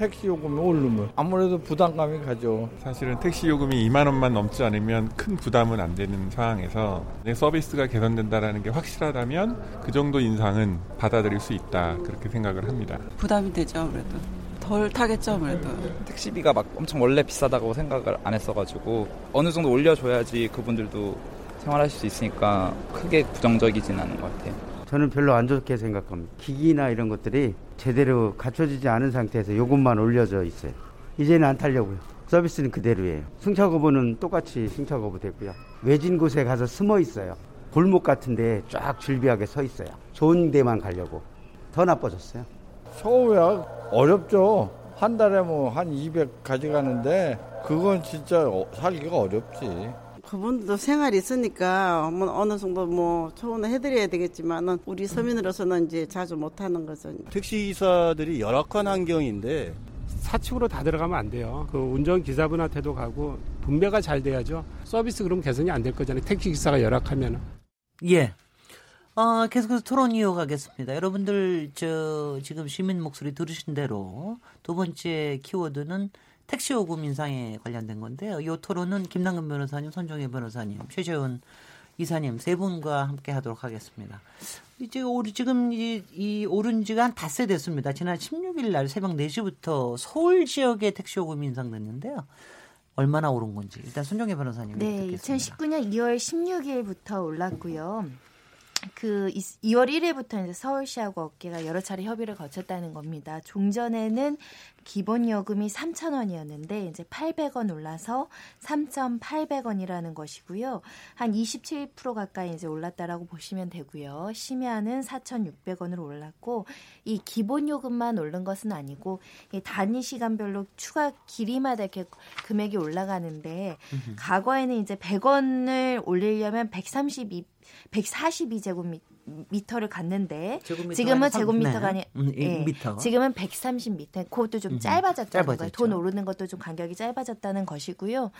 택시 요금이 오르면 아무래도 부담감이 가죠. 사실은 택시 요금이 2만 원만 넘지 않으면 큰 부담은 안 되는 상황에서 내 서비스가 개선된다라는 게 확실하다면 그 정도 인상은 받아들일 수 있다 그렇게 생각을 합니다. 부담이 되죠 아무래도. 덜 타겠죠 아무래도. 택시비가 막 엄청 원래 비싸다고 생각을 안 했어가지고 어느 정도 올려줘야지 그분들도 생활하실 수 있으니까 크게 부정적이진 않은 것 같아요. 저는 별로 안 좋게 생각합니다. 기기나 이런 것들이 제대로 갖춰지지 않은 상태에서 요금만 올려져 있어요. 이제는 안 타려고요. 서비스는 그대로예요. 승차 거부는 똑같이 승차 거부 되고요. 외진 곳에 가서 숨어 있어요. 골목 같은데 쫙 줄비하게 서 있어요. 좋은 데만 가려고. 더 나빠졌어요. 서울야 어렵죠. 한 달에 뭐 한 200 가져가는데 그건 진짜 어- 살기가 어렵지. 그분도 생활이 있으니까 뭐 어느 정도 뭐 조언을 해드려야 되겠지만은 우리 서민으로서는 이제 자주 못하는 거죠. 택시 기사들이 열악한 환경인데 사측으로 다 들어가면 안 돼요. 그 운전 기사분한테도 가고 분배가 잘 돼야죠. 서비스 그럼 개선이 안 될 거잖아요. 택시 기사가 열악하면. 예. 어, 계속해서 토론 이어가겠습니다. 여러분들 저 지금 시민 목소리 들으신 대로 두 번째 키워드는 택시 요금 인상에 관련된 건데요. 이 토론은 김남근 변호사님, 손종혜 변호사님, 최재훈 이사님 세 분과 함께 하도록 하겠습니다. 이제 우리 지금 이, 이 오른 지가 한 닷새 됐습니다. 지난 16일 날 새벽 4시부터 서울 지역의 택시 요금이 인상됐는데요. 얼마나 오른 건지 일단 손종혜 변호사님 네, 듣겠습니다. 2019년 2월 16일부터 올랐고요. 그 2월 1일부터 이제 서울시하고 업계가 여러 차례 협의를 거쳤다는 겁니다. 종전에는 기본 요금이 3,000원이었는데 이제 800원 올라서 3,800원이라는 것이고요. 한 27% 가까이 이제 올랐다라고 보시면 되고요. 심야는 4,600원으로 올랐고 이 기본 요금만 오른 것은 아니고 이 단위 시간별로 추가 길이마다 이렇게 금액이 올라가는데 과거에는 이제 100원을 올리려면 132 142제곱 미터 를 갔는데 제곱미터가 지금은 제곱미터가 네. 아니 음, 이 예, 미터. 지금은 130미터 그것도 좀 음, 짧아졌다는 거예요. 돈 오르는 것도 좀 간격이 짧아졌다는 것이고요.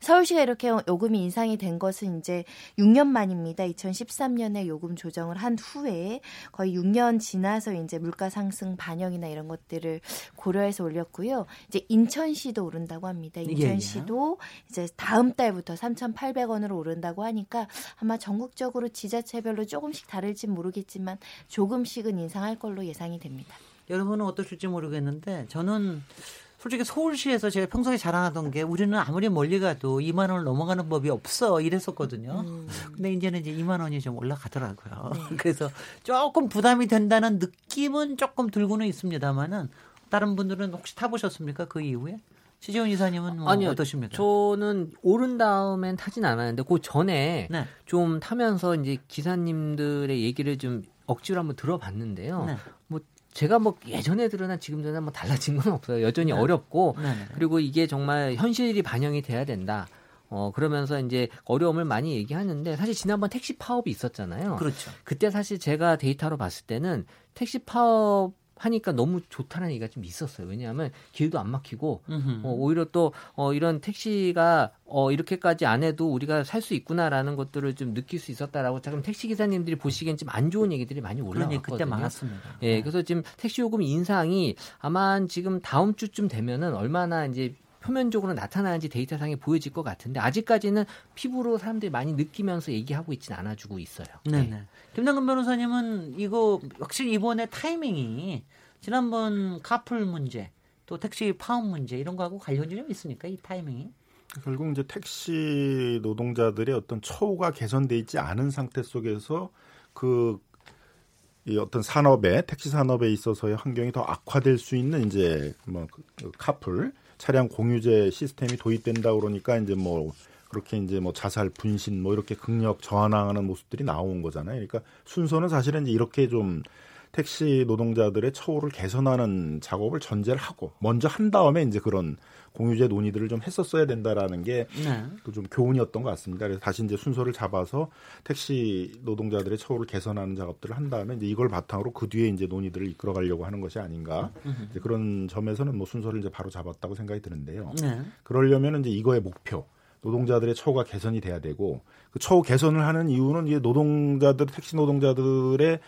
서울시가 이렇게 요금이 인상이 된 것은 이제 6년 만입니다. 2013년에 요금 조정을 한 후에 거의 6년 지나서 이제 물가 상승 반영이나 이런 것들을 고려해서 올렸고요. 이제 인천시도 오른다고 합니다. 예, 예. 인천시도 이제 다음 달부터 3,800원으로 오른다고 하니까 아마 전국적으로 지자체별로 조금씩 다를 지 모르겠지만 조금씩은 인상할 걸로 예상이 됩니다. 여러분은 어떠실지 모르겠는데 저는 솔직히 서울시에서 제가 평소에 자랑하던 게 우리는 아무리 멀리 가도 2만 원을 넘어가는 법이 없어 이랬었거든요. 근데 이제는 이제 2만 원이 좀 올라가더라고요. 그래서 조금 부담이 된다는 느낌은 조금 들고는 있습니다만은 다른 분들은 혹시 타보셨습니까 그 이후에? 시재훈 이사님은 뭐 아니요. 어떠십니까? 저는 오른 다음엔 타진 않았는데 그 전에 네. 좀 타면서 이제 기사님들의 얘기를 좀 억지로 한번 들어봤는데요. 네. 뭐 제가 뭐 예전에 들으나 지금 들으나 뭐 달라진 건 없어요. 여전히 네. 어렵고 네, 네. 그리고 이게 정말 현실이 반영이 돼야 된다. 어 그러면서 이제 어려움을 많이 얘기하는데 사실 지난번 택시 파업이 있었잖아요. 그렇죠. 그때 사실 제가 데이터로 봤을 때는 택시 파업 하니까 너무 좋다는 얘기가 좀 있었어요. 왜냐하면 길도 안 막히고. 어, 오히려 또 어, 이런 택시가 어, 이렇게까지 안 해도 우리가 살 수 있구나라는 것들을 좀 느낄 수 있었다라고 지금 택시 기사님들이 보시기엔 좀 안 좋은 얘기들이 많이 올라왔거든요. 그때 많았습니다. 예, 그래서 지금 택시 요금 인상이 아마 지금 다음 주쯤 되면은 얼마나 이제 표면적으로 나타나는지 데이터상에 보여질 것 같은데 아직까지는 피부로 사람들이 많이 느끼면서 얘기하고 있지는 않아주고 있어요. 네네. 김남근 변호사님은 이거 확실히 이번에 타이밍이 지난번 카풀 문제 또 택시 파업 문제 이런 거하고 관련이 좀 있습니까? 이 타이밍이? 결국 이제 택시 노동자들의 어떤 처우가 개선돼 있지 않은 상태 속에서 그 이 어떤 산업에 택시 산업에 있어서의 환경이 더 악화될 수 있는 이제 뭐그 카풀 차량 공유제 시스템이 도입된다 그러니까 이제 뭐 그렇게 이제 뭐 자살 분신 뭐 이렇게 극력 저항하는 모습들이 나온 거잖아요. 그러니까 순서는 사실은 이제 이렇게 좀 택시 노동자들의 처우를 개선하는 작업을 전제를 하고 먼저 한 다음에 이제 그런 공유제 논의들을 좀 했었어야 된다라는 게좀 네. 교훈이었던 것 같습니다. 그래서 다시 이제 순서를 잡아서 택시 노동자들의 처우를 개선하는 작업들을 한 다음에 이제 이걸 바탕으로 그 뒤에 이제 논의들을 이끌어가려고 하는 것이 아닌가 음. 이제 그런 점에서는 뭐 순서를 이제 바로 잡았다고 생각이 드는데요. 네. 그러려면 이제 이거의 목표 노동자들의 처우가 개선이 돼야 되고 그 처우 개선을 하는 이유는 이제 노동자들 택시 노동자들의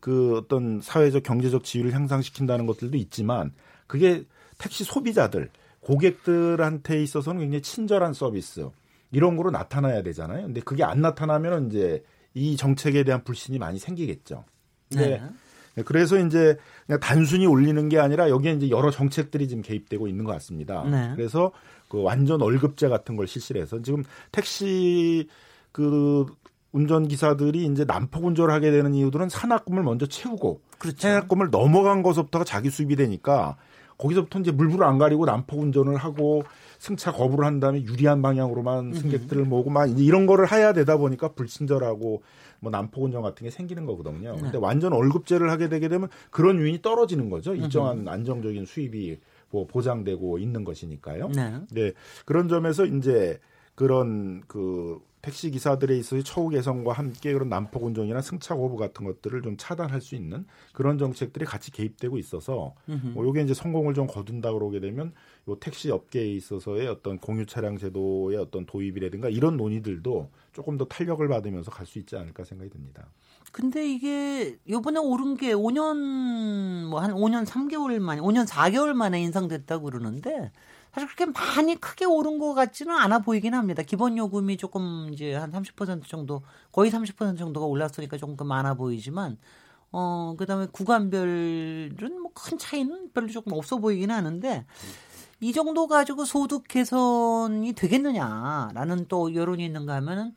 그 어떤 사회적 경제적 지위를 향상시킨다는 것들도 있지만 그게 택시 소비자들 고객들한테 있어서는 굉장히 친절한 서비스 이런 거로 나타나야 되잖아요. 근데 그게 안 나타나면 이제 이 정책에 대한 불신이 많이 생기겠죠. 네. 네, 그래서 이제 그냥 단순히 올리는 게 아니라 여기에 이제 여러 정책들이 지금 개입되고 있는 것 같습니다. 네. 그래서 그 완전 월급제 같은 걸 실시를 해서 지금 택시 그 운전 기사들이 이제 난폭 운전을 하게 되는 이유들은 산악금을 먼저 채우고 그렇죠. 산악금을 넘어간 것부터가 자기 수입이 되니까 거기서부터 이제 물불을 안 가리고 난폭 운전을 하고 승차 거부를 한 다음에 유리한 방향으로만 승객들을 모으고 막 이런 거를 해야 되다 보니까 불친절하고 뭐 난폭 운전 같은 게 생기는 거거든요. 네. 근데 완전 월급제를 하게 되게 되면 그런 요인이 떨어지는 거죠. 일정한 안정적인 수입이 뭐 보장되고 있는 것이니까요. 네. 네. 그런 점에서 이제 그런 그 택시 기사들에 있어서 처우 개선과 함께 그런 난폭 운전이나 승차 거부 같은 것들을 좀 차단할 수 있는 그런 정책들이 같이 개입되고 있어서. 뭐 요게 이제 성공을 좀 거둔다 그러게 되면 요 택시 업계에 있어서의 어떤 공유 차량 제도의 어떤 도입이라든가 이런 논의들도 조금 더 탄력을 받으면서 갈 수 있지 않을까 생각이 듭니다. 근데 이게 요번에 오른 게 5년 뭐 한 5년 3개월 만에 5년 4개월 만에 인상됐다고 그러는데 사실 그렇게 많이 크게 오른 것 같지는 않아 보이긴 합니다. 기본 요금이 조금 이제 한 30% 정도 거의 30% 정도가 올랐으니까 조금 많아 보이지만 어 그 다음에 구간별은 뭐 큰 차이는 별로 조금 없어 보이긴 하는데 이 정도 가지고 소득 개선이 되겠느냐라는 또 여론이 있는가 하면은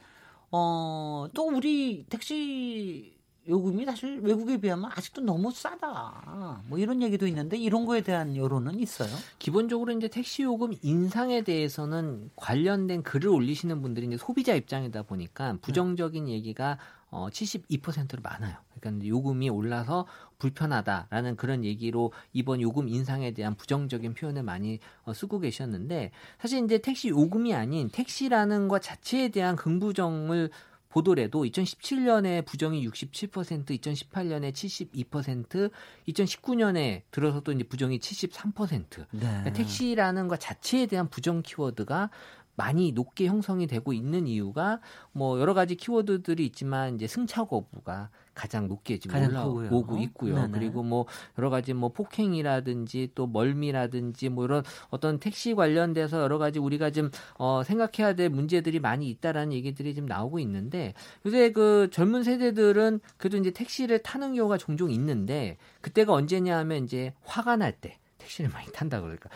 어, 또 우리 택시 요금이 사실 외국에 비하면 아직도 너무 싸다. 뭐 이런 얘기도 있는데 이런 거에 대한 여론은 있어요. 기본적으로 이제 택시 요금 인상에 대해서는 관련된 글을 올리시는 분들이 이제 소비자 입장이다 보니까 부정적인 얘기가 어 72%로 많아요. 그러니까 요금이 올라서 불편하다라는 그런 얘기로 이번 요금 인상에 대한 부정적인 표현을 많이 어, 쓰고 계셨는데 사실 이제 택시 요금이 아닌 택시라는 것 자체에 대한 긍부정을 보더라도 2017년에 부정이 67%, 2018년에 72%, 2019년에 들어서도 이제 부정이 73%. 네. 그러니까 택시라는 것 자체에 대한 부정 키워드가 많이 높게 형성이 되고 있는 이유가 뭐 여러 가지 키워드들이 있지만 이제 승차 거부가 가장 높게 지금 가장. 올라오고 있고요. 네네. 그리고 뭐 여러 가지 뭐 폭행이라든지 또 멀미라든지 뭐 이런 어떤 택시 관련돼서 여러 가지 우리가 좀 어, 생각해야 될 문제들이 많이 있다라는 얘기들이 지금 나오고 있는데 요새 그 젊은 세대들은 그래도 이제 택시를 타는 경우가 종종 있는데 그때가 언제냐 하면 이제 화가 날 때. 택시를 많이 탄다 그러니까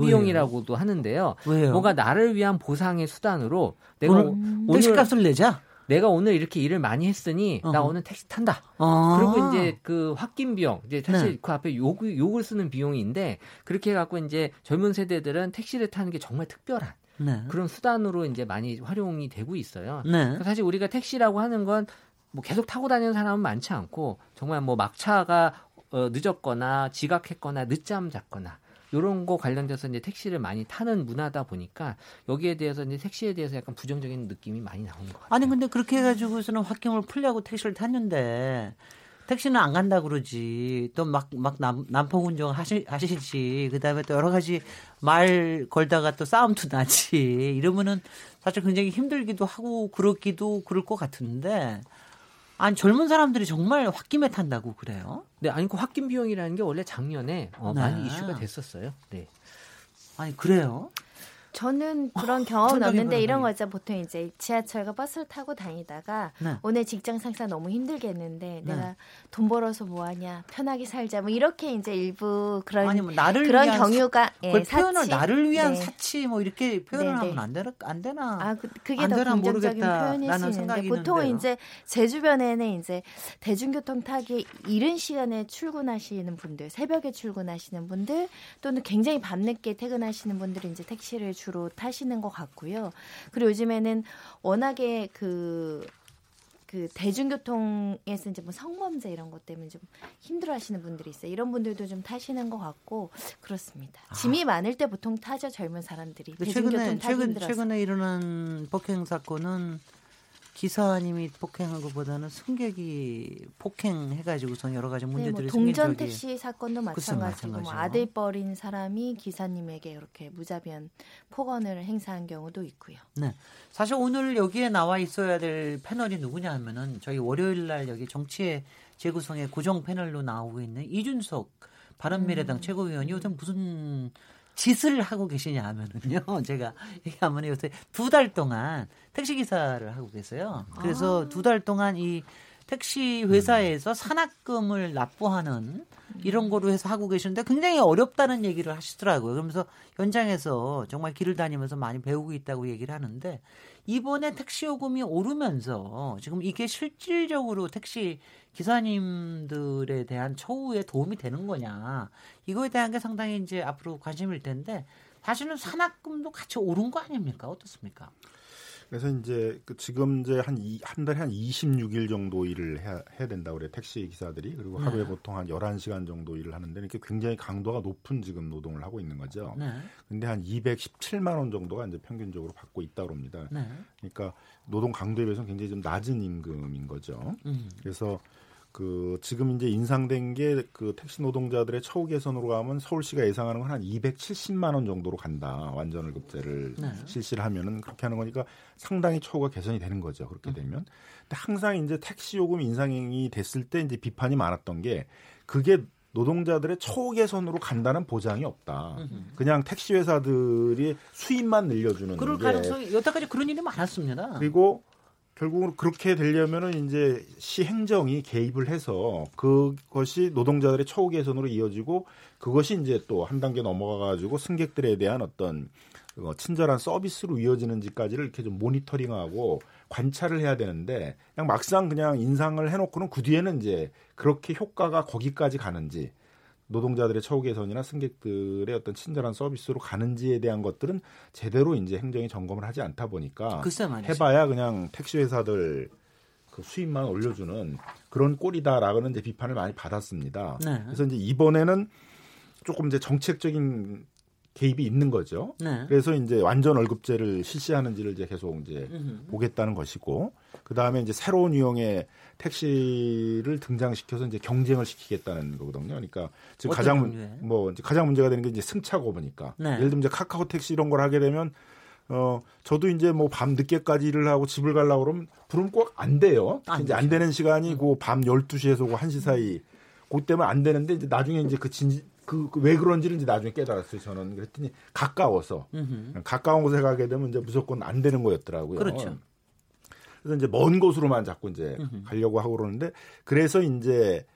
왜요? 비용이라고도 하는데요. 왜요? 뭔가 나를 위한 보상의 수단으로 내가 오늘 오- 택시값을 내자. 내가 오늘 이렇게 일을 많이 했으니 나 어허. 오늘 택시 탄다. 아. 그리고 이제 그 홧김 비용, 이제 사실 네. 그 앞에 욕, 욕을 쓰는 비용인데 그렇게 해갖고 이제 젊은 세대들은 택시를 타는 게 정말 특별한 네. 그런 수단으로 이제 많이 활용이 되고 있어요. 네. 그러니까 사실 우리가 택시라고 하는 건 뭐 계속 타고 다니는 사람은 많지 않고 정말 뭐 막차가 어, 늦었거나 지각했거나 늦잠 잤거나 이런 거 관련돼서 이제 택시를 많이 타는 문화다 보니까 여기에 대해서 이제 택시에 대해서 약간 부정적인 느낌이 많이 나오는 것 같아요. 아니 근데 그렇게 해가지고서는 홧김을 풀려고 택시를 탔는데 택시는 안 간다 그러지. 또 막 막 난폭 운전 하시, 하시지. 그다음에 또 여러 가지 말 걸다가 또 싸움도 나지. 이러면은 사실 굉장히 힘들기도 하고 그렇기도 그럴 것 같은데 아니 젊은 사람들이 정말 홧김에 탄다고 그래요? 네, 아니 그 홧김 비용이라는 게 원래 작년에 어, 네. 많이 이슈가 됐었어요. 네. 아니 그래요? 저는 그런 경험은 없는데 이런. 거 있죠. 보통 이제 지하철과 버스를 타고 다니다가 네. 오늘 직장 상사 너무 힘들겠는데 네. 내가 돈 벌어서 뭐 하냐 편하게 살자 뭐 이렇게 이제 일부 그런 아니 뭐 나를 그런 위한 경유가 예, 그걸 표현을 사치. 나를 위한 네. 사치 뭐 이렇게 표현을 네, 네. 하면 안 되나 안 되나 아, 그, 그게 안더 긍정적인 표현일 수 있는데 보통은 있는데요. 이제 제 주변에는 이제 대중교통 타기 이른 시간에 출근하시는 분들, 새벽에 출근하시는 분들 또는 굉장히 밤늦게 퇴근하시는 분들이 이제 택시를 주로 타시는 것 같고요. 그리고 요즘에는 워낙에 그그 대중교통에서 이제 뭐 성범죄 이런 것 때문에 좀 힘들어하시는 분들이 있어요. 이런 분들도 좀 타시는 것 같고 그렇습니다. 짐이 많을 때 보통 타죠 젊은 사람들이 그 대중교통 최근에 최근 힘들어서. 최근에 일어난 폭행 사건은 기사님이 폭행한 것보다는 승객이 폭행해가지고서 여러 가지 네, 문제들이 뭐 동전 적이 택시 사건도 마찬가지고 뭐. 아들 버린 사람이 기사님에게 이렇게 무자비한 폭언을 행사한 경우도 있고요. 네. 사실 오늘 여기에 나와 있어야 될 패널이 누구냐 하면은 저희 월요일 날 여기 정치의 재구성의 고정 패널로 나오고 있는 이준석 바른미래당 최고위원이 요새 무슨 짓을 하고 계시냐 하면은요. 제가 얘기하면 요새 두 달 동안 택시 기사를 하고 계세요. 그래서 두달 동안 이 택시 회사에서 산학금을 납부하는 이런 거로 해서 하고 계시는데 굉장히 어렵다는 얘기를 하시더라고요. 그러면서 현장에서 정말 길을 다니면서 많이 배우고 있다고 얘기를 하는데 이번에 택시 요금이 오르면서 지금 이게 실질적으로 택시 기사님들에 대한 처우에 도움이 되는 거냐 이거에 대한 게 상당히 이제 앞으로 관심일 텐데 사실은 산학금도 같이 오른 거 아닙니까 어떻습니까? 그래서 이제 그 지금 이제 한 한 달에 한 26일 정도 일을 해야, 해야 된다 그래 택시 기사들이 그리고 하루에 네. 보통 한 11시간 정도 일을 하는데 이렇게 굉장히 강도가 높은 지금 노동을 하고 있는 거죠. 네. 근데 한 217만 원 정도가 이제 평균적으로 받고 있다 그럽니다. 네. 그러니까 노동 강도에 비해서는 굉장히 좀 낮은 임금인 거죠. 음. 그래서 그 지금 이제 인상된 게 그 택시 노동자들의 처우 개선으로 가면 서울시가 예상하는 건 한 270만 원 정도로 간다. 완전 월급제를 네. 실시를 하면은 그렇게 하는 거니까 상당히 처우가 개선이 되는 거죠. 음. 그렇게 되면. 근데 항상 이제 택시 요금 인상이 됐을 때 이제 비판이 많았던 게 그게 노동자들의 처우 개선으로 간다는 보장이 없다. 그냥 택시 회사들이 수입만 늘려주는 그럴 게 가능성이 여태까지 그런 일이 많았습니다. 그리고 결국은 그렇게 되려면은 이제 시 행정이 개입을 해서 그것이 노동자들의 처우 개선으로 이어지고 그것이 이제 또 한 단계 넘어가 가지고 승객들에 대한 어떤 어, 친절한 서비스로 이어지는지까지를 이렇게 좀 모니터링하고 관찰을 해야 되는데 그냥 막상 그냥 인상을 해놓고는 그 뒤에는 이제 그렇게 효과가 거기까지 가는지 노동자들의 처우 개선이나 승객들의 어떤 친절한 서비스로 가는지에 대한 것들은 제대로 이제 행정이 점검을 하지 않다 보니까. 해봐야 그냥 택시 회사들 그 수입만 올려주는 그런 꼴이다라고는 이제 비판을 많이 받았습니다. 네. 그래서 이제 이번에는 조금 이제 정책적인 개입이 있는 거죠. 네. 그래서 이제 완전 월급제를 실시하는지를 이제 계속 이제 음흠. 보겠다는 것이고 그 다음에 이제 새로운 유형의 택시를 등장시켜서 이제 경쟁을 시키겠다는 거거든요. 그러니까 지금 가장 문- 종류의? 뭐 가장 문제가 되는 게 이제 승차 거부니까. 네. 예를 들면 이제 카카오 택시 이런 걸 하게 되면 어 저도 이제 뭐 밤 늦게까지 일을 하고 집을 가려고 그러면 부르면 꼭 안 돼요. 안 이제 안. 되는 시간이 그밤 12시에서 그 1시 사이 그 때면 안 되는데 이제 나중에 이제 그 진, 그, 그왜 그런지를 이제 나중에 깨달았어요. 저는 그랬더니 가까워서 음흠. 가까운 곳에 가게 되면 이제 무조건 안 되는 거였더라고요. 그렇죠. 그래서 이제 먼 곳으로만 자꾸 이제 가려고 하고 그러는데 그래서 이제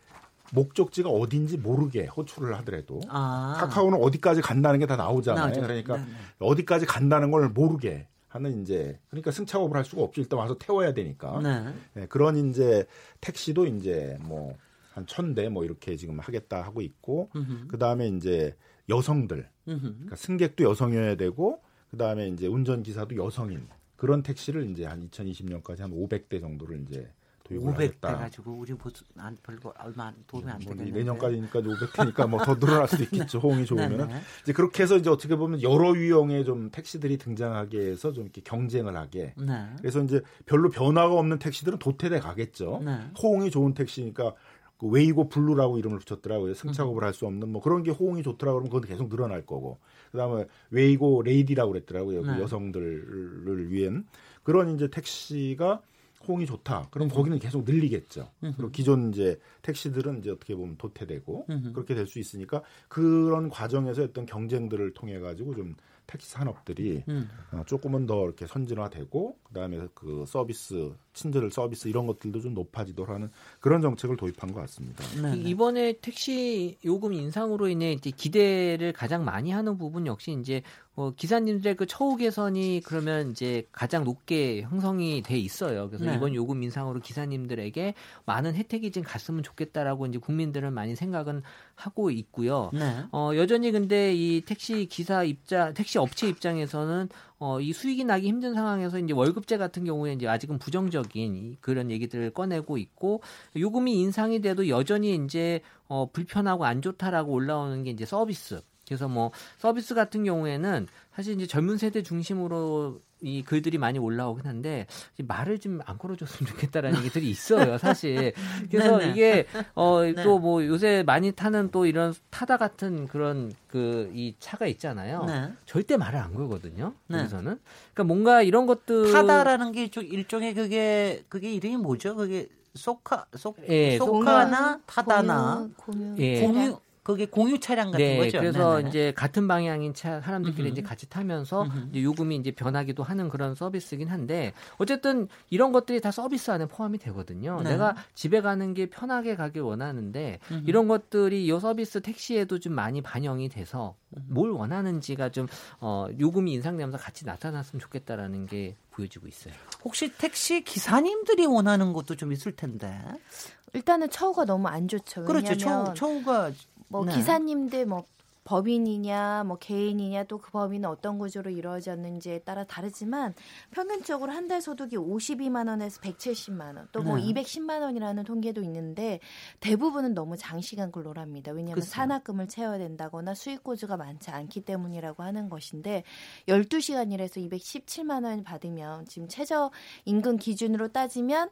목적지가 어딘지 모르게 호출을 하더라도 아. 카카오는 어디까지 간다는 게 다 나오잖아요. 나오죠. 그러니까 네, 네. 어디까지 간다는 걸 모르게 하는 이제 그러니까 승차업을 할 수가 없죠. 일단 와서 태워야 되니까. 네. 네, 그런 이제 택시도 이제 뭐 한 천 대 뭐 이렇게 지금 하겠다 하고 있고. 그 다음에 이제 여성들. 그러니까 승객도 여성이어야 되고 그 다음에 이제 운전 기사도 여성인 그런 택시를 이제 한 2020년까지 한 500대 정도를 이제 도입을 500대 하겠다. 가지고 우리 보수 안 별거 얼마 안- 도움이 안뭐 되겠는데. 내년까지니까 500대니까 뭐 더 늘어날 수도 있겠죠. 호응이 좋으면은 네, 네. 이제 그렇게 해서 이제 어떻게 보면 여러 유형의 좀 택시들이 등장하게 해서 좀 이렇게 경쟁을 하게. 네. 그래서 이제 별로 변화가 없는 택시들은 도태돼 가겠죠. 네. 호응이 좋은 택시니까 그 웨이고 블루라고 이름을 붙였더라고요. 승차급을 할 수 없는 뭐 그런 게 호응이 좋더라고 그러면 그건 계속 늘어날 거고. 그다음에 웨이고 레이디라고 그랬더라고요. 그 네. 여성들을 위한 그런 이제 택시가 호응이 좋다. 그럼 거기는 계속 늘리겠죠. 그리고 기존 이제 택시들은 이제 어떻게 보면 도태되고 음흠. 그렇게 될 수 있으니까 그런 과정에서 어떤 경쟁들을 통해 가지고 좀 택시 산업들이 음. 어, 조금은 더 이렇게 선진화되고 그다음에 그 서비스 친절 서비스 이런 것들도 좀 높아지도록 하는 그런 정책을 도입한 것 같습니다. 네. 이- 이번에 택시 요금 인상으로 인해 이제 기대를 가장 많이 하는 부분 역시 이제 어, 기사님들의 그 처우 개선이 그러면 이제 가장 높게 형성이 돼 있어요. 그래서 네. 이번 요금 인상으로 기사님들에게 많은 혜택이 좀 갔으면 좋겠다라고 이제 국민들은 많이 생각은 하고 있고요. 네. 어, 여전히 근데 이 택시 기사 입장, 택시 업체 입장에서는 어, 이 수익이 나기 힘든 상황에서 이제 월급제 같은 경우에 이제 아직은 부정적인 이- 그런 얘기들을 꺼내고 있고 요금이 인상이 돼도 여전히 이제 어, 불편하고 안 좋다라고 올라오는 게 이제 서비스. 그래서 뭐 서비스 같은 경우에는 사실 이제 젊은 세대 중심으로 이 글들이 많이 올라오긴 한데 이 말을 좀 안 걸어줬으면 좋겠다라는 얘기들이 있어요, 사실. 그래서 네네. 이게 어 네. 또뭐 요새 많이 타는 또 이런 타다 같은 그런 그 이 차가 있잖아요. 네. 절대 말을 안 걸거든요. 네. 여기서는. 그러니까 뭔가 이런 것들 타다라는 게좀 일종의 그게 그게 이름이 뭐죠? 그게 소카 소 예, 소카나 타다나 공유, 예. 공유 그게 공유 차량 같은 네, 거죠. 그래서 네네. 이제 같은 방향인 차 사람들끼리 음흠. 이제 같이 타면서 음흠. 이제 요금이 이제 변하기도 하는 그런 서비스긴 한데 어쨌든 이런 것들이 다 서비스 안에 포함이 되거든요. 네. 내가 집에 가는 게 편하게 가길 원하는데 음흠. 이런 것들이 이 서비스 택시에도 좀 많이 반영이 돼서 뭘 원하는지가 좀 어, 요금이 인상되면서 같이 나타났으면 좋겠다라는 게 보여지고 있어요. 혹시 택시 기사님들이 원하는 것도 좀 있을 텐데. 일단은 처우가 너무 안 좋죠. 그렇죠. 왜냐하면 처우, 처우가 뭐 네. 기사님들 뭐 법인이냐 뭐 개인이냐 또 그 법인은 어떤 구조로 이루어졌는지에 따라 다르지만 평균적으로 한 달 소득이 52만 원에서 170만 원, 또뭐 네. 210만 원이라는 통계도 있는데 대부분은 너무 장시간 근로를 합니다. 왜냐하면 글쎄요. 산학금을 채워야 된다거나 수익 고지가 많지 않기 때문이라고 하는 것인데 12시간 일해서 217만 원 받으면 지금 최저 임금 기준으로 따지면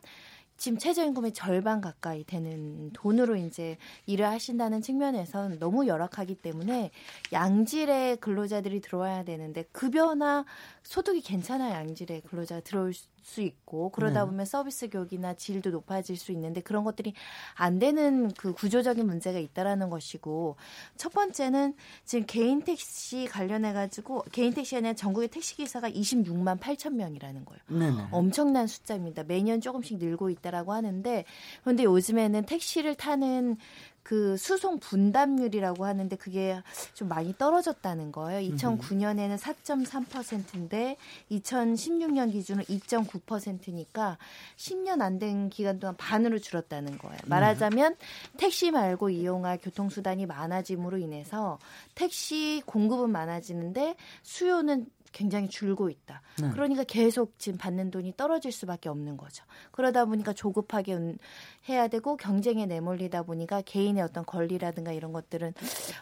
지금 최저임금의 절반 가까이 되는 돈으로 이제 일을 하신다는 측면에서는 너무 열악하기 때문에 양질의 근로자들이 들어와야 되는데 급여나 소득이 괜찮아야 양질의 근로자가 들어올 수 있고 그러다 네. 보면 서비스 교육이나 질도 높아질 수 있는데 그런 것들이 안 되는 그 구조적인 문제가 있다라는 것이고 첫 번째는 지금 개인 택시 관련해 가지고 개인 아니라 전국의 택시 기사가 26만 8천 명이라는 거예요. 네네. 엄청난 숫자입니다. 매년 조금씩 늘고 있다라고 하는데 그런데 요즘에는 택시를 타는 그 수송 분담률이라고 하는데 그게 좀 많이 떨어졌다는 거예요. 2009년에는 4.3%인데 2016년 기준으로 2.9%니까 10년 안 된 기간 동안 반으로 줄었다는 거예요. 말하자면 택시 말고 이용할 교통수단이 많아짐으로 인해서 택시 공급은 많아지는데 수요는 굉장히 줄고 있다. 네. 그러니까 계속 지금 받는 돈이 떨어질 수밖에 없는 거죠. 그러다 보니까 조급하게 운- 해야 되고 경쟁에 내몰리다 보니까 개인의 어떤 권리라든가 이런 것들은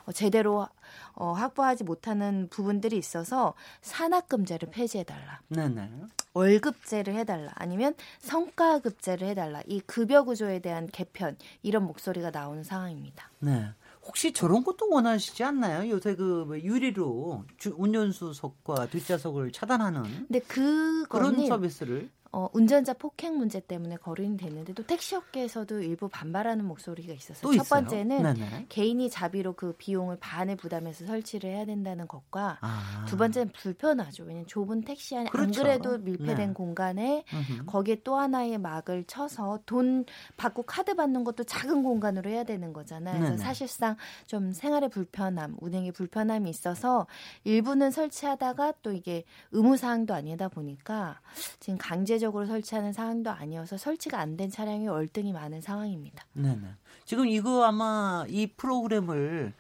어, 제대로 어, 확보하지 못하는 부분들이 있어서 산학금제를 폐지해달라. 네 네. 월급제를 해달라 아니면 성과급제를 해달라 이 급여 구조에 대한 개편 이런 목소리가 나오는 상황입니다. 네. 혹시 저런 것도 원하시지 않나요? 요새 그뭐 유리로 주, 운전수석과 뒷좌석을 차단하는 근데 그거는 그런 서비스를 어, 운전자 폭행 문제 때문에 거론이 됐는데 또 택시업계에서도 일부 반발하는 목소리가 있었어요. 또첫 있어요? 번째는 네네. 개인이 자비로 그 비용을 반을 부담해서 설치를 해야 된다는 것과 아. 두 번째는 불편하죠. 왜냐면 좁은 택시 안에 그렇죠. 안 그래도 밀폐된 네. 공간에 음흠. 거기에 또 하나의 막을 쳐서 돈 받고 카드 받는 것도 작은 공간으로 해야 되는 거잖아요. 그래서 네네. 사실상 좀 생활의 불편함, 운행의 불편함이 있어서 일부는 설치하다가 또 이게 의무 사항도 아니다 보니까 지금 강제적 으로 설치하는 사항도 아니어서 설치가 안 된 차량이 월등히 많은 상황입니다. 네네. 지금 이거 아마 이 프로그램을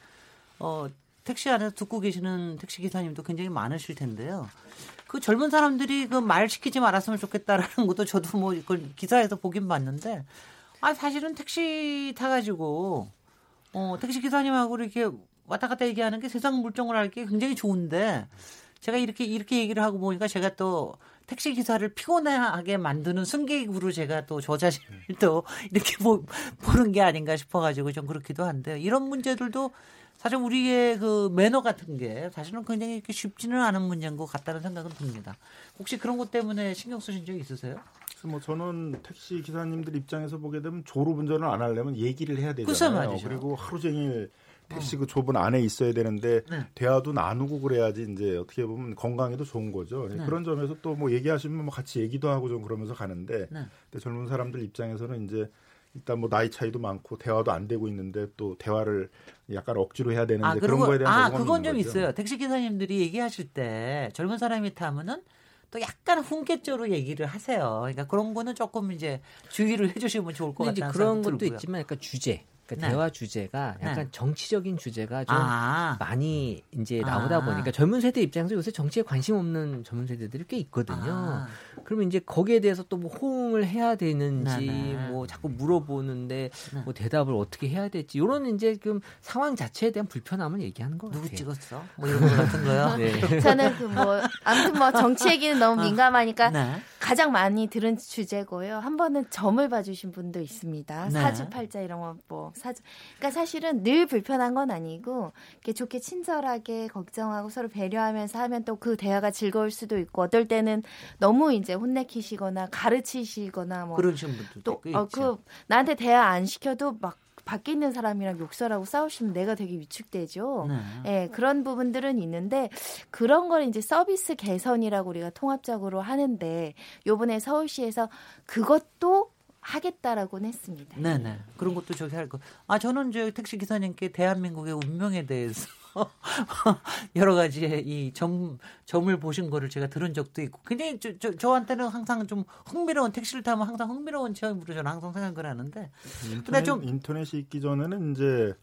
어, 택시 안에서 듣고 계시는 택시 기사님도 굉장히 많으실 텐데요. 그 젊은 사람들이 그 말 시키지 말았으면 좋겠다라는 것도 저도 뭐 이걸 기사에서 보긴 봤는데, 아 사실은 택시 타가지고 어, 택시 기사님하고 이렇게 왔다 갔다 얘기하는 게 세상 물정을 알기 굉장히 좋은데 제가 이렇게 이렇게 얘기를 하고 보니까 제가 또 택시 기사를 피곤하게 만드는 승객으로 제가 또 저 자신을 또 이렇게 보, 보는 게 아닌가 싶어가지고 좀 그렇기도 한데 이런 문제들도 사실 우리의 그 매너 같은 게 사실은 굉장히 이렇게 쉽지는 않은 문제인 것 같다는 생각은 듭니다. 혹시 그런 것 때문에 신경 쓰신 적 있으세요? 그래서 뭐 저는 택시 기사님들 입장에서 보게 되면 졸업 운전을 안 하려면 얘기를 해야 되잖아요. 그리고 하루 종일 택시 그 좁은 안에 있어야 되는데 네. 대화도 나누고 그래야지 이제 어떻게 보면 건강에도 좋은 거죠. 네. 그런 점에서 또 뭐 얘기하시면 뭐 같이 얘기도 하고 좀 그러면서 가는데 네. 근데 젊은 사람들 입장에서는 이제 일단 뭐 나이 차이도 많고 대화도 안 되고 있는데 또 대화를 약간 억지로 해야 되는데 아, 그런 거에 대한 아, 그건 있는 좀 거죠. 있어요. 택시 기사님들이 얘기하실 때 젊은 사람이 타면은 또 약간 훈계적으로 얘기를 하세요. 그러니까 그런 거는 조금 이제 주의를 해주시면 좋을 것 같아요. 그런 것도 있지만 약간 주제. 그러니까 네. 대화 주제가 약간 네. 정치적인 주제가 좀 아. 많이 이제 나오다 아. 보니까 젊은 세대 입장에서 요새 정치에 관심 없는 젊은 세대들이 꽤 있거든요. 아. 그러면 이제 거기에 대해서 또 뭐 호응을 해야 되는지 네네. 뭐 자꾸 물어보는데 네. 뭐 대답을 어떻게 해야 될지 이런 이제 그 상황 자체에 대한 불편함을 얘기하는 것 누구 같아요. 찍었어? 뭐 이런 거 같은 거요. 네. 저는 그 뭐 아무튼 뭐 정치 얘기는 너무 민감하니까 네. 가장 많이 들은 주제고요. 한 번은 점을 봐주신 분도 있습니다. 네. 사주팔자 이런 거 뭐 사주. 그러니까 사실은 늘 불편한 건 아니고 이렇게 좋게 친절하게 걱정하고 서로 배려하면서 하면 또 그 대화가 즐거울 수도 있고 어떨 때는 너무 이제 혼내키시거나 가르치시거나 뭐 그러신 분들도 또꽤 어, 있죠. 그 나한테 대화 안 시켜도 막 밖에 있는 사람이랑 욕설하고 싸우시면 내가 되게 위축되죠. 네. 예, 그런 부분들은 있는데 그런 걸 이제 서비스 개선이라고 우리가 통합적으로 하는데 요번에 서울시에서 그것도 하겠다라고는 했습니다. 네네. 그런 것도 저기 할 거. 아, 저는 저 택시 기사님께 대한민국의 운명에 대해서 여러 가지의 이 점, 점을 보신 거를 제가 들은 적도 있고. 굉장히 저, 저, 저한테는 항상 좀 흥미로운 택시를 타면 항상 흥미로운 체험으로 저는 항상 생각을 하는데. 근데 인터넷, 좀 인터넷이 있기 전에는 이제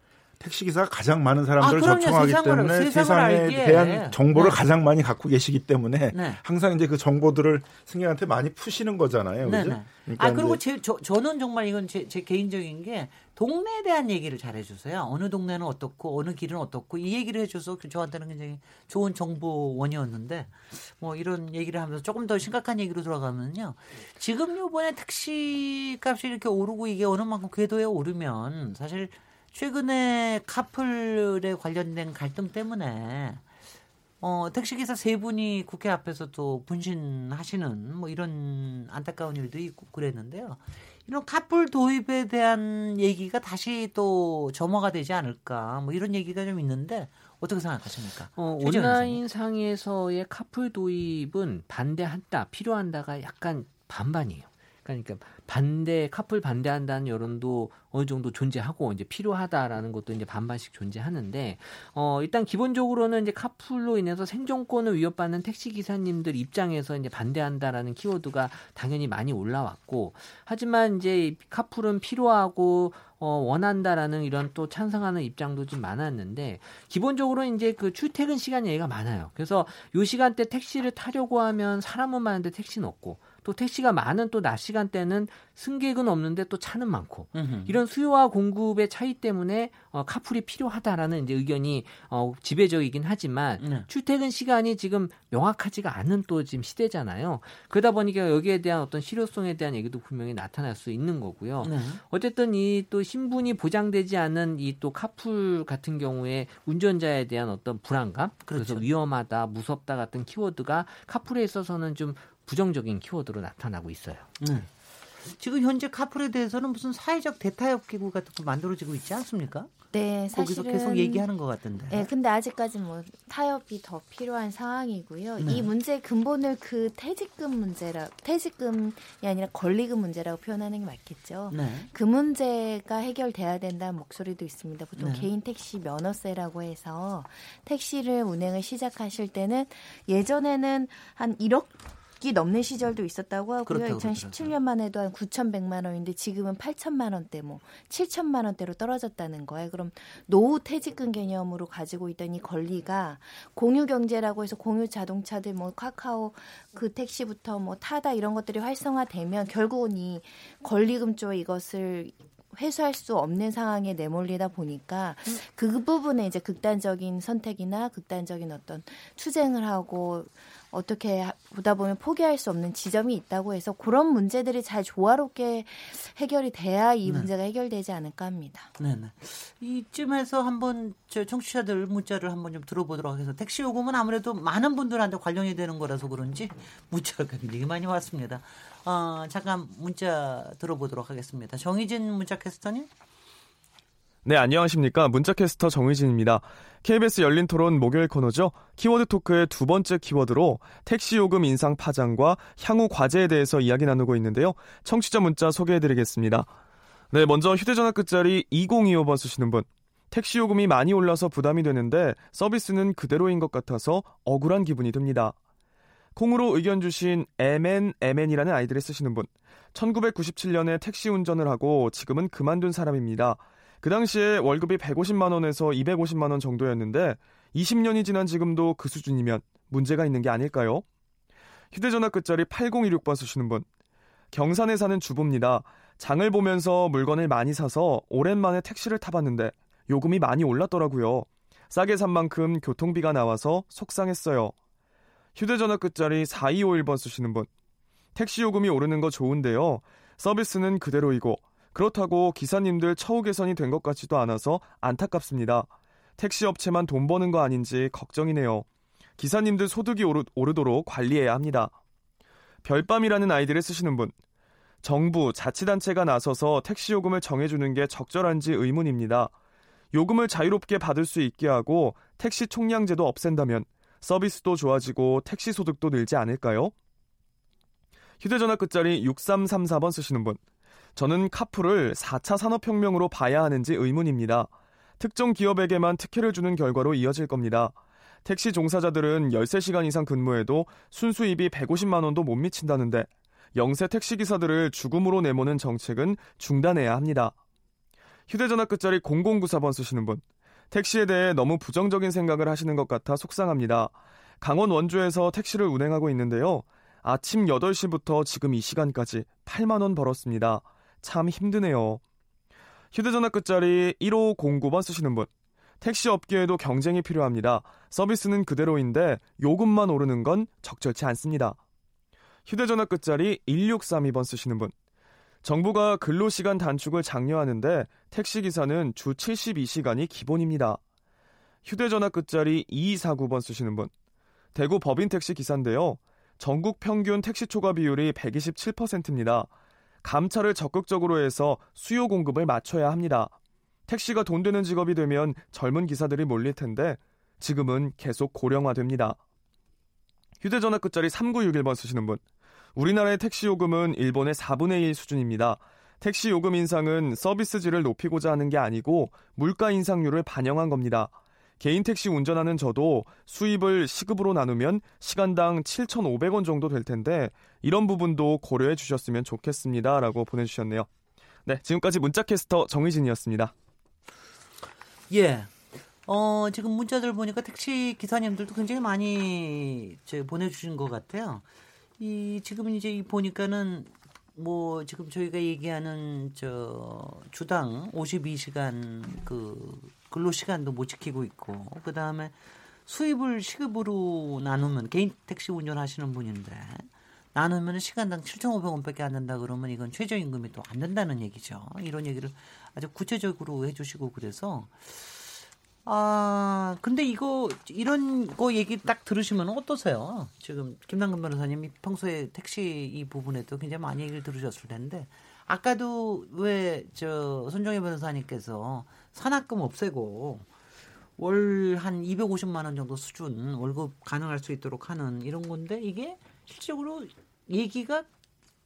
택시 기사가 가장 많은 사람들을 아. 접촉하기 때문에 세상을 알기에. 대한 정보를 네. 가장 많이 갖고 계시기 때문에 네. 항상 이제 그 정보들을 승객한테 많이 푸시는 거잖아요. 그죠? 네네. 그러니까 아 그리고 제, 저, 저는 정말 이건 제, 제 개인적인 게 동네에 대한 얘기를 잘 해주세요. 어느 동네는 어떻고 어느 길은 어떻고 이 얘기를 해줘서 그 저한테는 굉장히 좋은 정보원이었는데 뭐 이런 얘기를 하면서 조금 더 심각한 얘기로 들어가면요. 지금 요번에 택시 값이 이렇게 오르고 이게 어느 만큼 궤도에 오르면 사실 최근에 카풀에 관련된 갈등 때문에 어, 택시기사 세 분이 국회 앞에서 또 분신하시는 뭐 이런 안타까운 일도 있고 그랬는데요. 이런 카풀 도입에 대한 얘기가 다시 또 점화가 되지 않을까 뭐 이런 얘기가 좀 있는데 어떻게 생각하십니까? 어, 온라인 상에서의 카풀 도입은 반대한다, 필요한다가 약간 반반이에요. 그러니까 반대 카풀 반대한다는 여론도 어느 정도 존재하고 이제 필요하다라는 것도 이제 반반씩 존재하는데 어 일단 기본적으로는 이제 카풀로 인해서 생존권을 위협받는 택시 기사님들 입장에서 이제 반대한다라는 키워드가 당연히 많이 올라왔고 하지만 이제 카풀은 필요하고 어, 원한다라는 이런 또 찬성하는 입장도 좀 많았는데 기본적으로 이제 그 출퇴근 시간 얘기가 많아요. 그래서 요 시간대 택시를 타려고 하면 사람은 많은데 택시는 없고 또 택시가 많은 또 낮 시간대는 승객은 없는데 또 차는 많고 음흠. 이런 수요와 공급의 차이 때문에 어, 카풀이 필요하다라는 이제 의견이 어, 지배적이긴 하지만 네. 출퇴근 시간이 지금 명확하지가 않은 또 지금 시대잖아요. 그러다 보니까 여기에 대한 어떤 실효성에 대한 얘기도 분명히 나타날 수 있는 거고요. 네. 어쨌든 이 또 신분이 보장되지 않은 이 또 카풀 같은 경우에 운전자에 대한 어떤 불안감, 그래서 그렇죠. 위험하다, 무섭다 같은 키워드가 카풀에 있어서는 좀 부정적인 키워드로 나타나고 있어요. 네. 지금 현재 카풀에 대해서는 무슨 사회적 대타협 기구 같은 거 만들어지고 있지 않습니까? 네, 거기서 사실은 계속 얘기하는 것 같은데. 네, 근데 아직까지 뭐 타협이 더 필요한 상황이고요. 네. 이 문제의 근본을 그 퇴직금 문제라 퇴직금이 아니라 권리금 문제라고 표현하는 게 맞겠죠. 네. 그 문제가 해결돼야 된다는 목소리도 있습니다. 보통 네. 개인 택시 면허세라고 해서 택시를 운행을 시작하실 때는 예전에는 한 1억 이 넘는 시절도 있었다고 하고요. 그렇다고 2017년만 해도 한 9,100만 원인데 지금은 8천만 원대, 뭐 7천만 원대로 떨어졌다는 거예요. 그럼 노후 퇴직금 개념으로 가지고 있던 이 권리가 공유 경제라고 해서 공유 자동차들 뭐 카카오 그 택시부터 뭐 타다 이런 것들이 활성화되면 결국은 이 권리금 쪽 이것을 회수할 수 없는 상황에 내몰리다 보니까 그 부분에 이제 극단적인 선택이나 극단적인 어떤 투쟁을 하고 어떻게 하- 보다 보면 포기할 수 없는 지점이 있다고 해서 그런 문제들이 잘 조화롭게 해결이 돼야 이 네. 문제가 해결되지 않을까 합니다. 네 네. 이쯤에서 한번 저 청취자들 문자를 한번 좀 들어보도록 하겠습니다. 택시 요금은 아무래도 많은 분들한테 관련이 되는 거라서 그런지 문자가 굉장히 많이 왔습니다. 어, 잠깐 문자 들어보도록 하겠습니다. 정희진 문자 캐스터님. 네, 안녕하십니까. 문자캐스터 정의진입니다. KBS 열린 토론 목요일 코너죠. 키워드 토크의 두 번째 키워드로 택시 요금 인상 파장과 향후 과제에 대해서 이야기 나누고 있는데요. 청취자 문자 소개해드리겠습니다. 네, 먼저 휴대전화 끝자리 2025번 쓰시는 분. 택시 요금이 많이 올라서 부담이 되는데 서비스는 그대로인 것 같아서 억울한 기분이 듭니다. 콩으로 의견 주신 MNMN이라는 아이들을 쓰시는 분. 1997년에 택시 운전을 하고 지금은 그만둔 사람입니다. 그 당시에 월급이 150만 원에서 250만 원 정도였는데 20년이 지난 지금도 그 수준이면 문제가 있는 게 아닐까요? 휴대전화 끝자리 8026번 쓰시는 분. 경산에 사는 주부입니다. 장을 보면서 물건을 많이 사서 오랜만에 택시를 타봤는데 요금이 많이 올랐더라고요. 싸게 산 만큼 교통비가 나와서 속상했어요. 휴대전화 끝자리 4251번 쓰시는 분. 택시 요금이 오르는 거 좋은데요. 서비스는 그대로이고 그렇다고 기사님들 처우 개선이 된 것 같지도 않아서 안타깝습니다. 택시 업체만 돈 버는 거 아닌지 걱정이네요. 기사님들 소득이 오르, 오르도록 관리해야 합니다. 별밤이라는 아이디를 쓰시는 분. 정부, 자치단체가 나서서 택시 요금을 정해주는 게 적절한지 의문입니다. 요금을 자유롭게 받을 수 있게 하고 택시 총량제도 없앤다면 서비스도 좋아지고 택시 소득도 늘지 않을까요? 휴대전화 끝자리 6334번 쓰시는 분. 저는 카풀을 4차 산업혁명으로 봐야 하는지 의문입니다. 특정 기업에게만 특혜를 주는 결과로 이어질 겁니다. 택시 종사자들은 13시간 이상 근무해도 순수입이 150만 원도 못 미친다는데 영세 택시 기사들을 죽음으로 내모는 정책은 중단해야 합니다. 휴대전화 끝자리 0094번 쓰시는 분. 택시에 대해 너무 부정적인 생각을 하시는 것 같아 속상합니다. 강원 원주에서 택시를 운행하고 있는데요. 아침 8시부터 지금 이 시간까지 8만원 벌었습니다. 참 힘드네요. 휴대전화 끝자리 1509번 쓰시는 분. 택시 업계에도 경쟁이 필요합니다. 서비스는 그대로인데 요금만 오르는 건 적절치 않습니다. 휴대전화 끝자리 1632번 쓰시는 분. 정부가 근로시간 단축을 장려하는데 택시기사는 주 72시간이 기본입니다. 휴대전화 끝자리 2249번 쓰시는 분. 대구 법인택시 기사인데요. 전국 평균 택시 초과 비율이 127%입니다. 감차를 적극적으로 해서 수요 공급을 맞춰야 합니다. 택시가 돈 되는 직업이 되면 젊은 기사들이 몰릴 텐데 지금은 계속 고령화됩니다. 휴대전화 끝자리 3961번 쓰시는 분. 우리나라의 택시 요금은 일본의 4분의 1 수준입니다. 택시 요금 인상은 서비스질을 높이고자 하는 게 아니고 물가 인상률을 반영한 겁니다. 개인 택시 운전하는 저도 수입을 시급으로 나누면 시간당 7,500원 정도 될 텐데 이런 부분도 고려해 주셨으면 좋겠습니다. 라고 보내주셨네요. 네, 지금까지 문자캐스터 정의진이었습니다. 예. 어, 지금 문자들 보니까 택시 기사님들도 굉장히 많이 보내주신 것 같아요. 이, 지금 이제 보니까는 뭐 지금 저희가 얘기하는 저 주당 52시간 그 근로 시간도 못 지키고 있고 그 다음에 수입을 시급으로 나누면 개인 택시 운전하시는 분인데 나누면 시간당 7,500원밖에 안 된다 그러면 이건 최저임금이 또 안 된다는 얘기죠. 이런 얘기를 아주 구체적으로 해주시고 그래서 아 근데 이거 이런 거 얘기 딱 들으시면 어떠세요? 지금 김남근 변호사님이 평소에 택시 이 부분에도 굉장히 많이 얘기를 들으셨을 텐데 아까도 왜 저 손정혜 변호사님께서 산학금 없애고 월 한 250만 원 정도 수준 월급 가능할 수 있도록 하는 이런 건데 이게 실질적으로 얘기가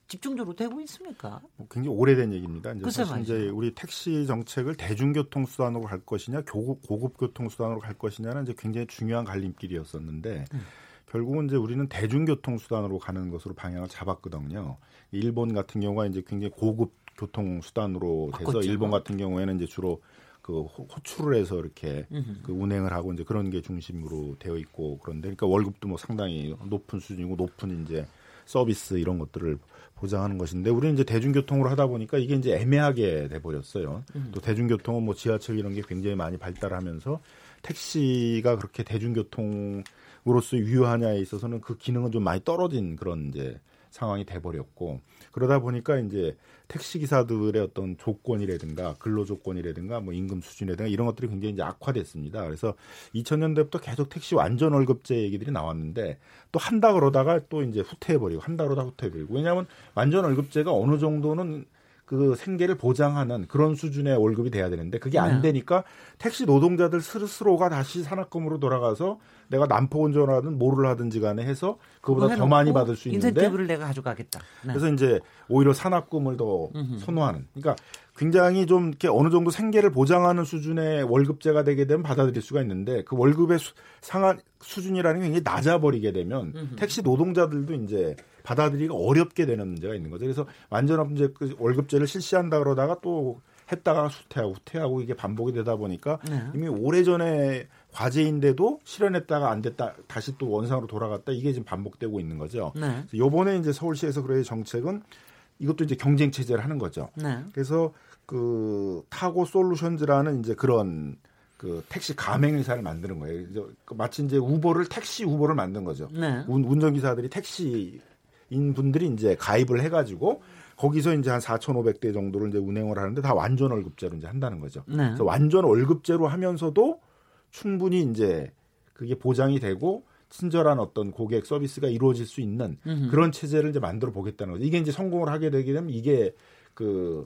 집중적으로 되고 있습니까? 뭐 굉장히 오래된 얘기입니다. 이제 사실 이제 우리 택시 정책을 대중교통 수단으로 갈 것이냐, 고급, 고급 교통 수단으로 갈 것이냐는 이제 굉장히 중요한 갈림길이었었는데 음. 결국은 이제 우리는 대중교통 수단으로 가는 것으로 방향을 잡았거든요. 일본 같은 경우가 이제 굉장히 고급 교통 수단으로 돼서 바꿨죠. 일본 같은 경우에는 이제 주로 그 호출을 해서 이렇게 그 운행을 하고 이제 그런 게 중심으로 되어 있고 그런데 그러니까 월급도 뭐 상당히 높은 수준이고 높은 이제 서비스 이런 것들을 보장하는 것인데 우리는 이제 대중교통으로 하다 보니까 이게 이제 애매하게 돼 버렸어요. 음. 또 대중교통은 뭐 지하철 이런 게 굉장히 많이 발달하면서 택시가 그렇게 대중교통으로서 유효하냐에 있어서는 그 기능은 좀 많이 떨어진 그런 이제 상황이 돼 버렸고 그러다 보니까 이제 택시 기사들의 어떤 조건이라든가 근로 조건이라든가 뭐 임금 수준이라든가 이런 것들이 굉장히 이제 악화됐습니다. 그래서 2000년대부터 계속 택시 완전 월급제 얘기들이 나왔는데 또 한다 그러다가 또 이제 후퇴해 버리고 한다 그러다 후퇴해 버리고 왜냐하면 완전 월급제가 어느 정도는 그 생계를 보장하는 그런 수준의 월급이 돼야 되는데 그게 안 네. 되니까 택시 노동자들 스스로가 다시 산학금으로 돌아가서 내가 남포 운전하든 뭐를 하든지 간에 해서 그보다 더 많이 받을 수 있는데 인센티브를 내가 가져가겠다. 네. 그래서 이제 오히려 산학금을 더 음흠. 선호하는. 그러니까 굉장히 좀 이렇게 어느 정도 생계를 보장하는 수준의 월급제가 되게 되면 받아들일 수가 있는데 그 월급의 수, 상한 수준이라는 게 굉장히 낮아버리게 되면 음흠. 택시 노동자들도 이제 받아들이기가 어렵게 되는 문제가 있는 거죠. 그래서 완전 이제 그 월급제를 실시한다 그러다가 또 했다가 후퇴하고 후퇴하고 이게 반복이 되다 보니까 네. 이미 오래전에 과제인데도 실현했다가 안 됐다 다시 또 원상으로 돌아갔다 이게 지금 반복되고 있는 거죠. 네. 요번에 이제 서울시에서 그래 정책은 이것도 이제 경쟁 체제를 하는 거죠. 네. 그래서 그 타고 솔루션즈라는 이제 그런 그 택시 가맹 회사를 만드는 거예요. 마치 이제 우버를 택시 우버를 만든 거죠. 네. 운, 운전기사들이 택시 인 분들이 이제 가입을 해가지고 거기서 이제 한 4,500대 정도를 이제 운행을 하는데 다 완전 월급제로 이제 한다는 거죠. 네. 그래서 완전 월급제로 하면서도 충분히 이제 그게 보장이 되고 친절한 어떤 고객 서비스가 이루어질 수 있는 음흠. 그런 체제를 이제 만들어 보겠다는 거죠. 이게 이제 성공을 하게 되게 되면 이게 그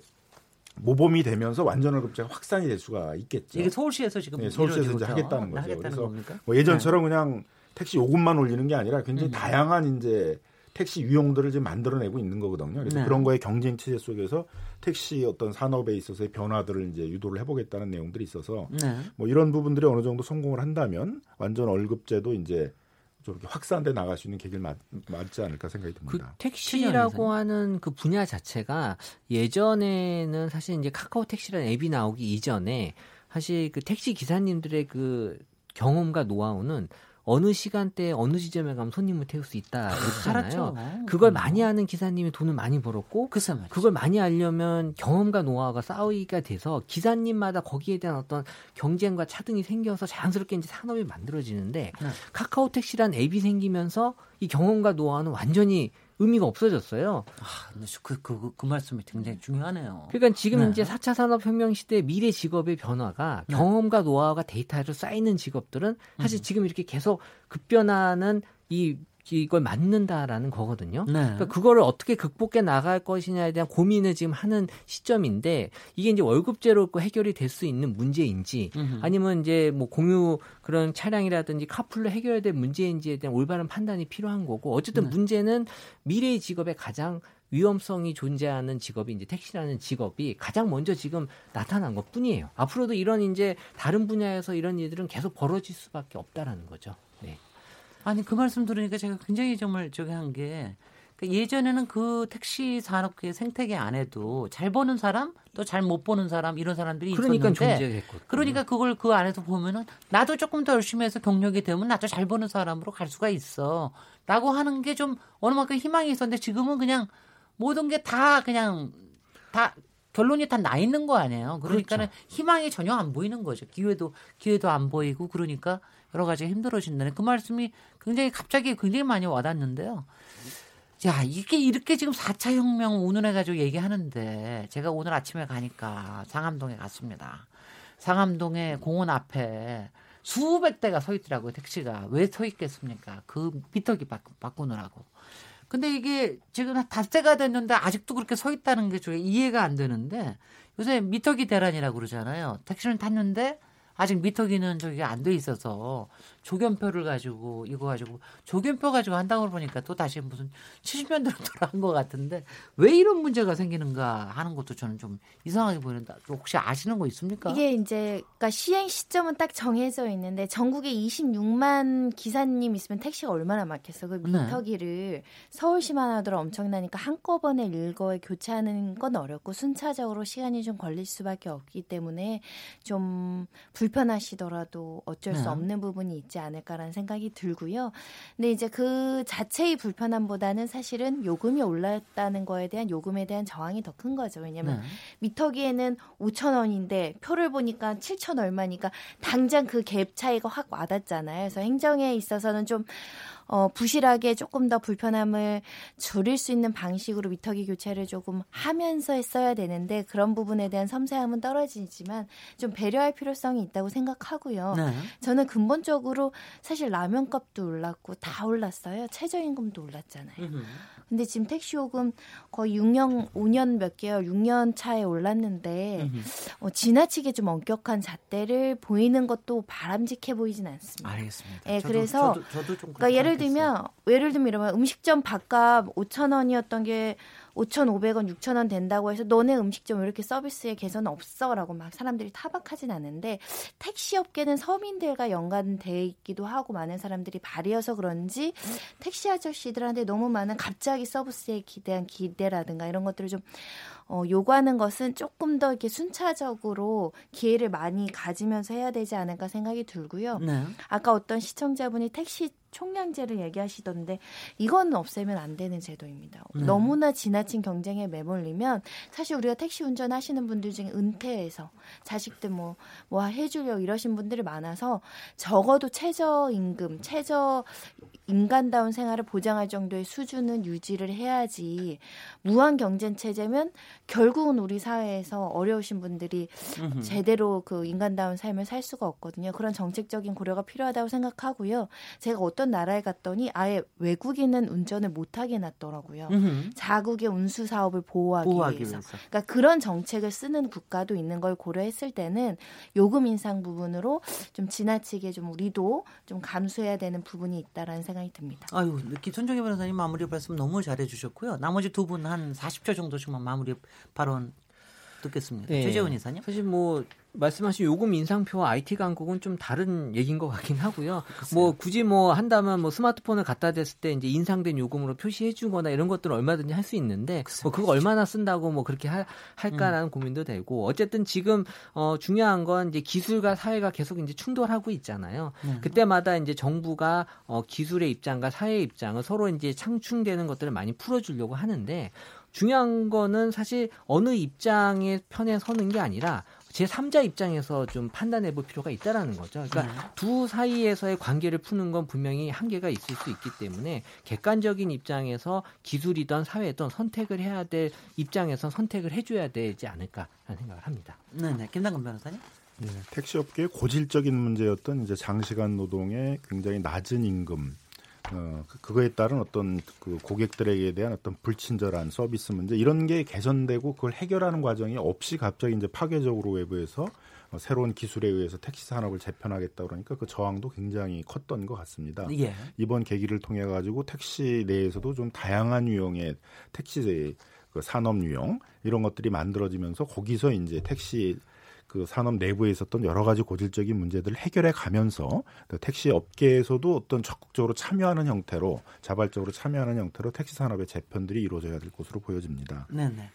모범이 되면서 완전 월급제가 확산이 될 수가 있겠죠. 이게 서울시에서 지금 네, 서울시에서 이제 하겠다는. 거죠. 하겠다는 그래서? 뭐 예전처럼 그냥 택시 요금만 올리는 게 아니라 굉장히 음. 다양한 이제 택시 유형들을 지금 만들어내고 있는 거거든요. 그래서 네. 그런 거에 경쟁 체제 속에서 택시 어떤 산업에 있어서의 변화들을 이제 유도를 해보겠다는 내용들이 있어서 네. 뭐 이런 부분들이 어느 정도 성공을 한다면 완전 월급제도 이제 좀 이렇게 확산돼 나갈 수 있는 계기를 맞, 맞지 않을까 생각이 그 듭니다. 택시라고 하는 그 분야 자체가 예전에는 사실 이제 카카오 택시라는 앱이 나오기 이전에 사실 그 택시 기사님들의 그 경험과 노하우는 어느 시간대에 어느 지점에 가면 손님을 태울 수 있다 그랬잖아요. 알았죠. 그걸 음. 많이 하는 기사님이 돈을 많이 벌었고. 그걸 많이 알려면 경험과 노하우가 쌓이가 돼서 기사님마다 거기에 대한 어떤 경쟁과 차등이 생겨서 자연스럽게 이제 산업이 만들어지는데 네. 카카오 택시란 앱이 생기면서 이 경험과 노하우는 완전히 의미가 없어졌어요. 아, 그, 그, 그, 그 말씀이 굉장히 중요하네요. 그러니까 지금 네. 이제 4차 산업혁명 시대의 미래 직업의 변화가 네. 경험과 노하우가 데이터로 쌓이는 직업들은 사실 음. 지금 이렇게 계속 급변하는 이 이걸 맞는다라는 거거든요. 네. 그러니까 그거를 어떻게 극복해 나갈 것이냐에 대한 고민을 지금 하는 시점인데 이게 이제 월급제로 그 해결이 될 수 있는 문제인지 음흠. 아니면 이제 뭐 공유 그런 차량이라든지 카풀로 해결해야 될 문제인지에 대한 올바른 판단이 필요한 거고 어쨌든 네. 문제는 미래의 직업의 가장 위험성이 존재하는 직업이 이제 택시라는 직업이 가장 먼저 지금 나타난 것 뿐이에요. 앞으로도 이런 이제 다른 분야에서 이런 일들은 계속 벌어질 수밖에 없다라는 거죠. 네. 아니 그 말씀 들으니까 제가 굉장히 정말 저기 한 게 예전에는 그 택시 산업계 생태계 안에도 잘 버는 사람 또 잘 못 버는 사람 이런 사람들이 그러니까 있었는데. 그러니까 그걸 그 안에서 보면은 나도 조금 더 열심히 해서 경력이 되면 나도 잘 버는 사람으로 갈 수가 있어. 라고 하는 게 좀 어느 만큼 희망이 있었는데 지금은 그냥 모든 게 다 그냥 다 결론이 다 나 있는 거 아니에요. 그러니까는 희망이 전혀 안 보이는 거죠. 기회도 기회도 안 보이고 그러니까 여러 가지 힘들어진다는 그 말씀이 굉장히 갑자기 굉장히 많이 와닿는데요. 야, 이게 이렇게 지금 4차 혁명 운운해가지고 얘기하는데, 제가 오늘 아침에 가니까 상암동에 갔습니다. 상암동에 공원 앞에 수백 대가 서 있더라고요, 택시가. 왜 서 있겠습니까? 그 미터기 바꾸, 바꾸느라고. 근데 이게 지금 한 닷새가 됐는데 아직도 그렇게 서 있다는 게 좀 이해가 안 되는데, 요새 미터기 대란이라고 그러잖아요. 택시를 탔는데, 아직 미터기는 저기 안 돼 있어서 조견표를 가지고 이거 가지고 조견표 가지고 한다고 보니까 또 다시 무슨 70년대로 돌아간 것 같은데 왜 이런 문제가 생기는가 하는 것도 저는 좀 이상하게 보이는데 혹시 아시는 거 있습니까? 이게 이제 그러니까 시행 시점은 딱 정해져 있는데 전국에 26만 기사님 있으면 택시가 얼마나 막혔어. 그 네. 미터기를 서울시만 하더라 엄청나니까 한꺼번에 일거에 교체하는 건 어렵고 순차적으로 시간이 좀 걸릴 수밖에 없기 때문에 좀 불편하시더라도 어쩔 수 네. 없는 부분이 있지 않을까라는 생각이 들고요. 근데 이제 그 자체의 불편함보다는 사실은 요금이 올랐다는 거에 대한 요금에 대한 저항이 더 큰 거죠. 왜냐하면 네. 미터기에는 5천 원인데 표를 보니까 7천 얼마니까 당장 그 갭 차이가 확 와닿잖아요. 그래서 행정에 있어서는 좀 어, 부실하게 조금 더 불편함을 줄일 수 있는 방식으로 미터기 교체를 조금 하면서 했어야 되는데 그런 부분에 대한 섬세함은 떨어지지만 좀 배려할 필요성이 있다고 생각하고요. 네. 저는 근본적으로 사실 라면 값도 올랐고 다 올랐어요. 최저임금도 올랐잖아요. 근데 지금 택시 요금 거의 6년, 5년 몇 개월, 6년 차에 올랐는데 어, 지나치게 좀 엄격한 잣대를 보이는 것도 바람직해 보이진 않습니다. 알겠습니다. 예, 저도- 그래서 저도, 저도 좀 그러니까 예를 들면 예를 들면 이러면 음식점 밥값 5천 원이었던 게 5,500원, 6,000원 된다고 해서 너네 음식점 왜 이렇게 서비스에 개선 없어라고 막 사람들이 타박하진 않는데 택시 업계는 서민들과 연관돼 있기도 하고 많은 사람들이 발이어서 그런지 택시 아저씨들한테 너무 많은 갑자기 서비스에 기대한 기대라든가 이런 것들을 좀 어, 요구하는 것은 조금 더 이렇게 순차적으로 기회를 많이 가지면서 해야 되지 않을까 생각이 들고요. 네. 아까 어떤 시청자분이 택시 총량제를 얘기하시던데 이거는 없애면 안 되는 제도입니다. 네. 너무나 지나친 경쟁에 매몰리면 사실 우리가 택시 운전하시는 분들 중에 은퇴해서 자식들 뭐뭐 해주려 이러신 분들이 많아서 적어도 최저 임금, 최저 인간다운 생활을 보장할 정도의 수준은 유지를 해야지 무한 경쟁 체제면 결국은 우리 사회에서 어려우신 분들이 음흠. 제대로 그 인간다운 삶을 살 수가 없거든요. 그런 정책적인 고려가 필요하다고 생각하고요. 제가 어떤 나라에 갔더니 아예 외국인은 운전을 못하게 놨더라고요. 음흠. 자국의 운수 사업을 보호하기, 보호하기 위해서. 위해서. 그러니까 그런 정책을 쓰는 국가도 있는 걸 고려했을 때는 요금 인상 부분으로 좀 지나치게 좀 우리도 좀 감수해야 되는 부분이 있다라는 생각이 듭니다. 아유, 이렇게 손정혜 변호사님 마무리 말씀 너무 잘해 주셨고요. 나머지 두 분 한 40초 정도 씩만 마무리 발언 듣겠습니다. 네. 최재원 이사님. 사실 뭐 말씀하신 요금 인상표와 IT 강국은 좀 다른 얘기인 것 같긴 하고요. 뭐 굳이 뭐 한다면 뭐 스마트폰을 갖다 댔을 때 이제 인상된 요금으로 표시해 주거나 이런 것들은 얼마든지 할 수 있는데 뭐 그거 얼마나 쓴다고 뭐 그렇게 할, 할까라는 고민도 되고 어쨌든 지금 어 중요한 건 이제 기술과 사회가 계속 이제 충돌하고 있잖아요. 네. 그때마다 이제 정부가 어 기술의 입장과 사회의 입장을 서로 이제 창충되는 것들을 많이 풀어 주려고 하는데 중요한 거는 사실 어느 입장의 편에 서는 게 아니라 제 3자 입장에서 좀 판단해 볼 필요가 있다라는 거죠. 그러니까 두 사이에서의 관계를 푸는 건 분명히 한계가 있을 수 있기 때문에 객관적인 입장에서 기술이든 사회든 선택을 해야 될 입장에서 선택을 해줘야 되지 않을까라는 생각을 합니다. 네, 네. 김남근 변호사님. 예, 택시업계의 고질적인 문제였던 이제 장시간 노동의 굉장히 낮은 임금, 어, 그- 그거에 따른 어떤 그 고객들에게 대한 어떤 불친절한 서비스 문제 이런 게 개선되고 그걸 해결하는 과정이 없이 갑자기 이제 파괴적으로 외부에서 어, 새로운 기술에 의해서 택시 산업을 재편하겠다 그러니까 그 저항도 굉장히 컸던 것 같습니다. 예. 이번 계기를 통해 가지고 택시 내에서도 좀 다양한 유형의 택시 그 산업 유형 이런 것들이 만들어지면서 거기서 이제 택시 그 산업 내부에 있었던 여러 가지 고질적인 문제들을 해결해 가면서 그 택시 업계에서도 어떤 적극적으로 참여하는 형태로 자발적으로 참여하는 형태로 택시 산업의 재편들이 이루어져야 될 것으로 보여집니다. 네, 네.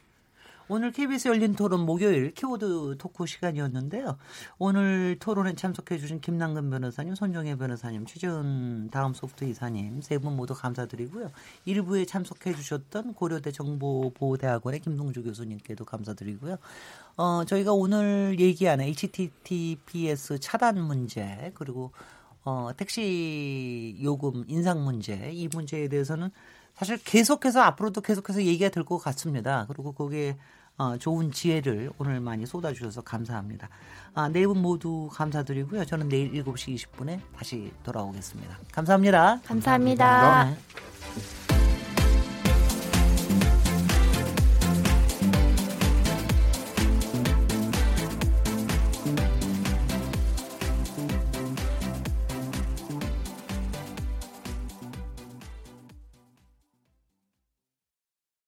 오늘 KBS 열린 토론 목요일 키워드 토크 시간이었는데요. 오늘 토론에 참석해 주신 김남근 변호사님, 손종혜 변호사님, 최재훈 다음 소프트 이사님 세 분 모두 감사드리고요. 일부에 참석해 주셨던 고려대 정보보호대학원의 김동주 교수님께도 감사드리고요. 어, 저희가 오늘 얘기하는 HTTPS 차단 문제 그리고 어, 택시 요금 인상 문제 이 문제에 대해서는 사실 계속해서 앞으로도 계속해서 얘기가 될 것 같습니다. 그리고 거기에 어, 좋은 지혜를 오늘 많이 쏟아주셔서 감사합니다. 아, 네 분 모두 감사드리고요. 저는 내일 7시 20분에 다시 돌아오겠습니다. 감사합니다. 감사합니다. 네.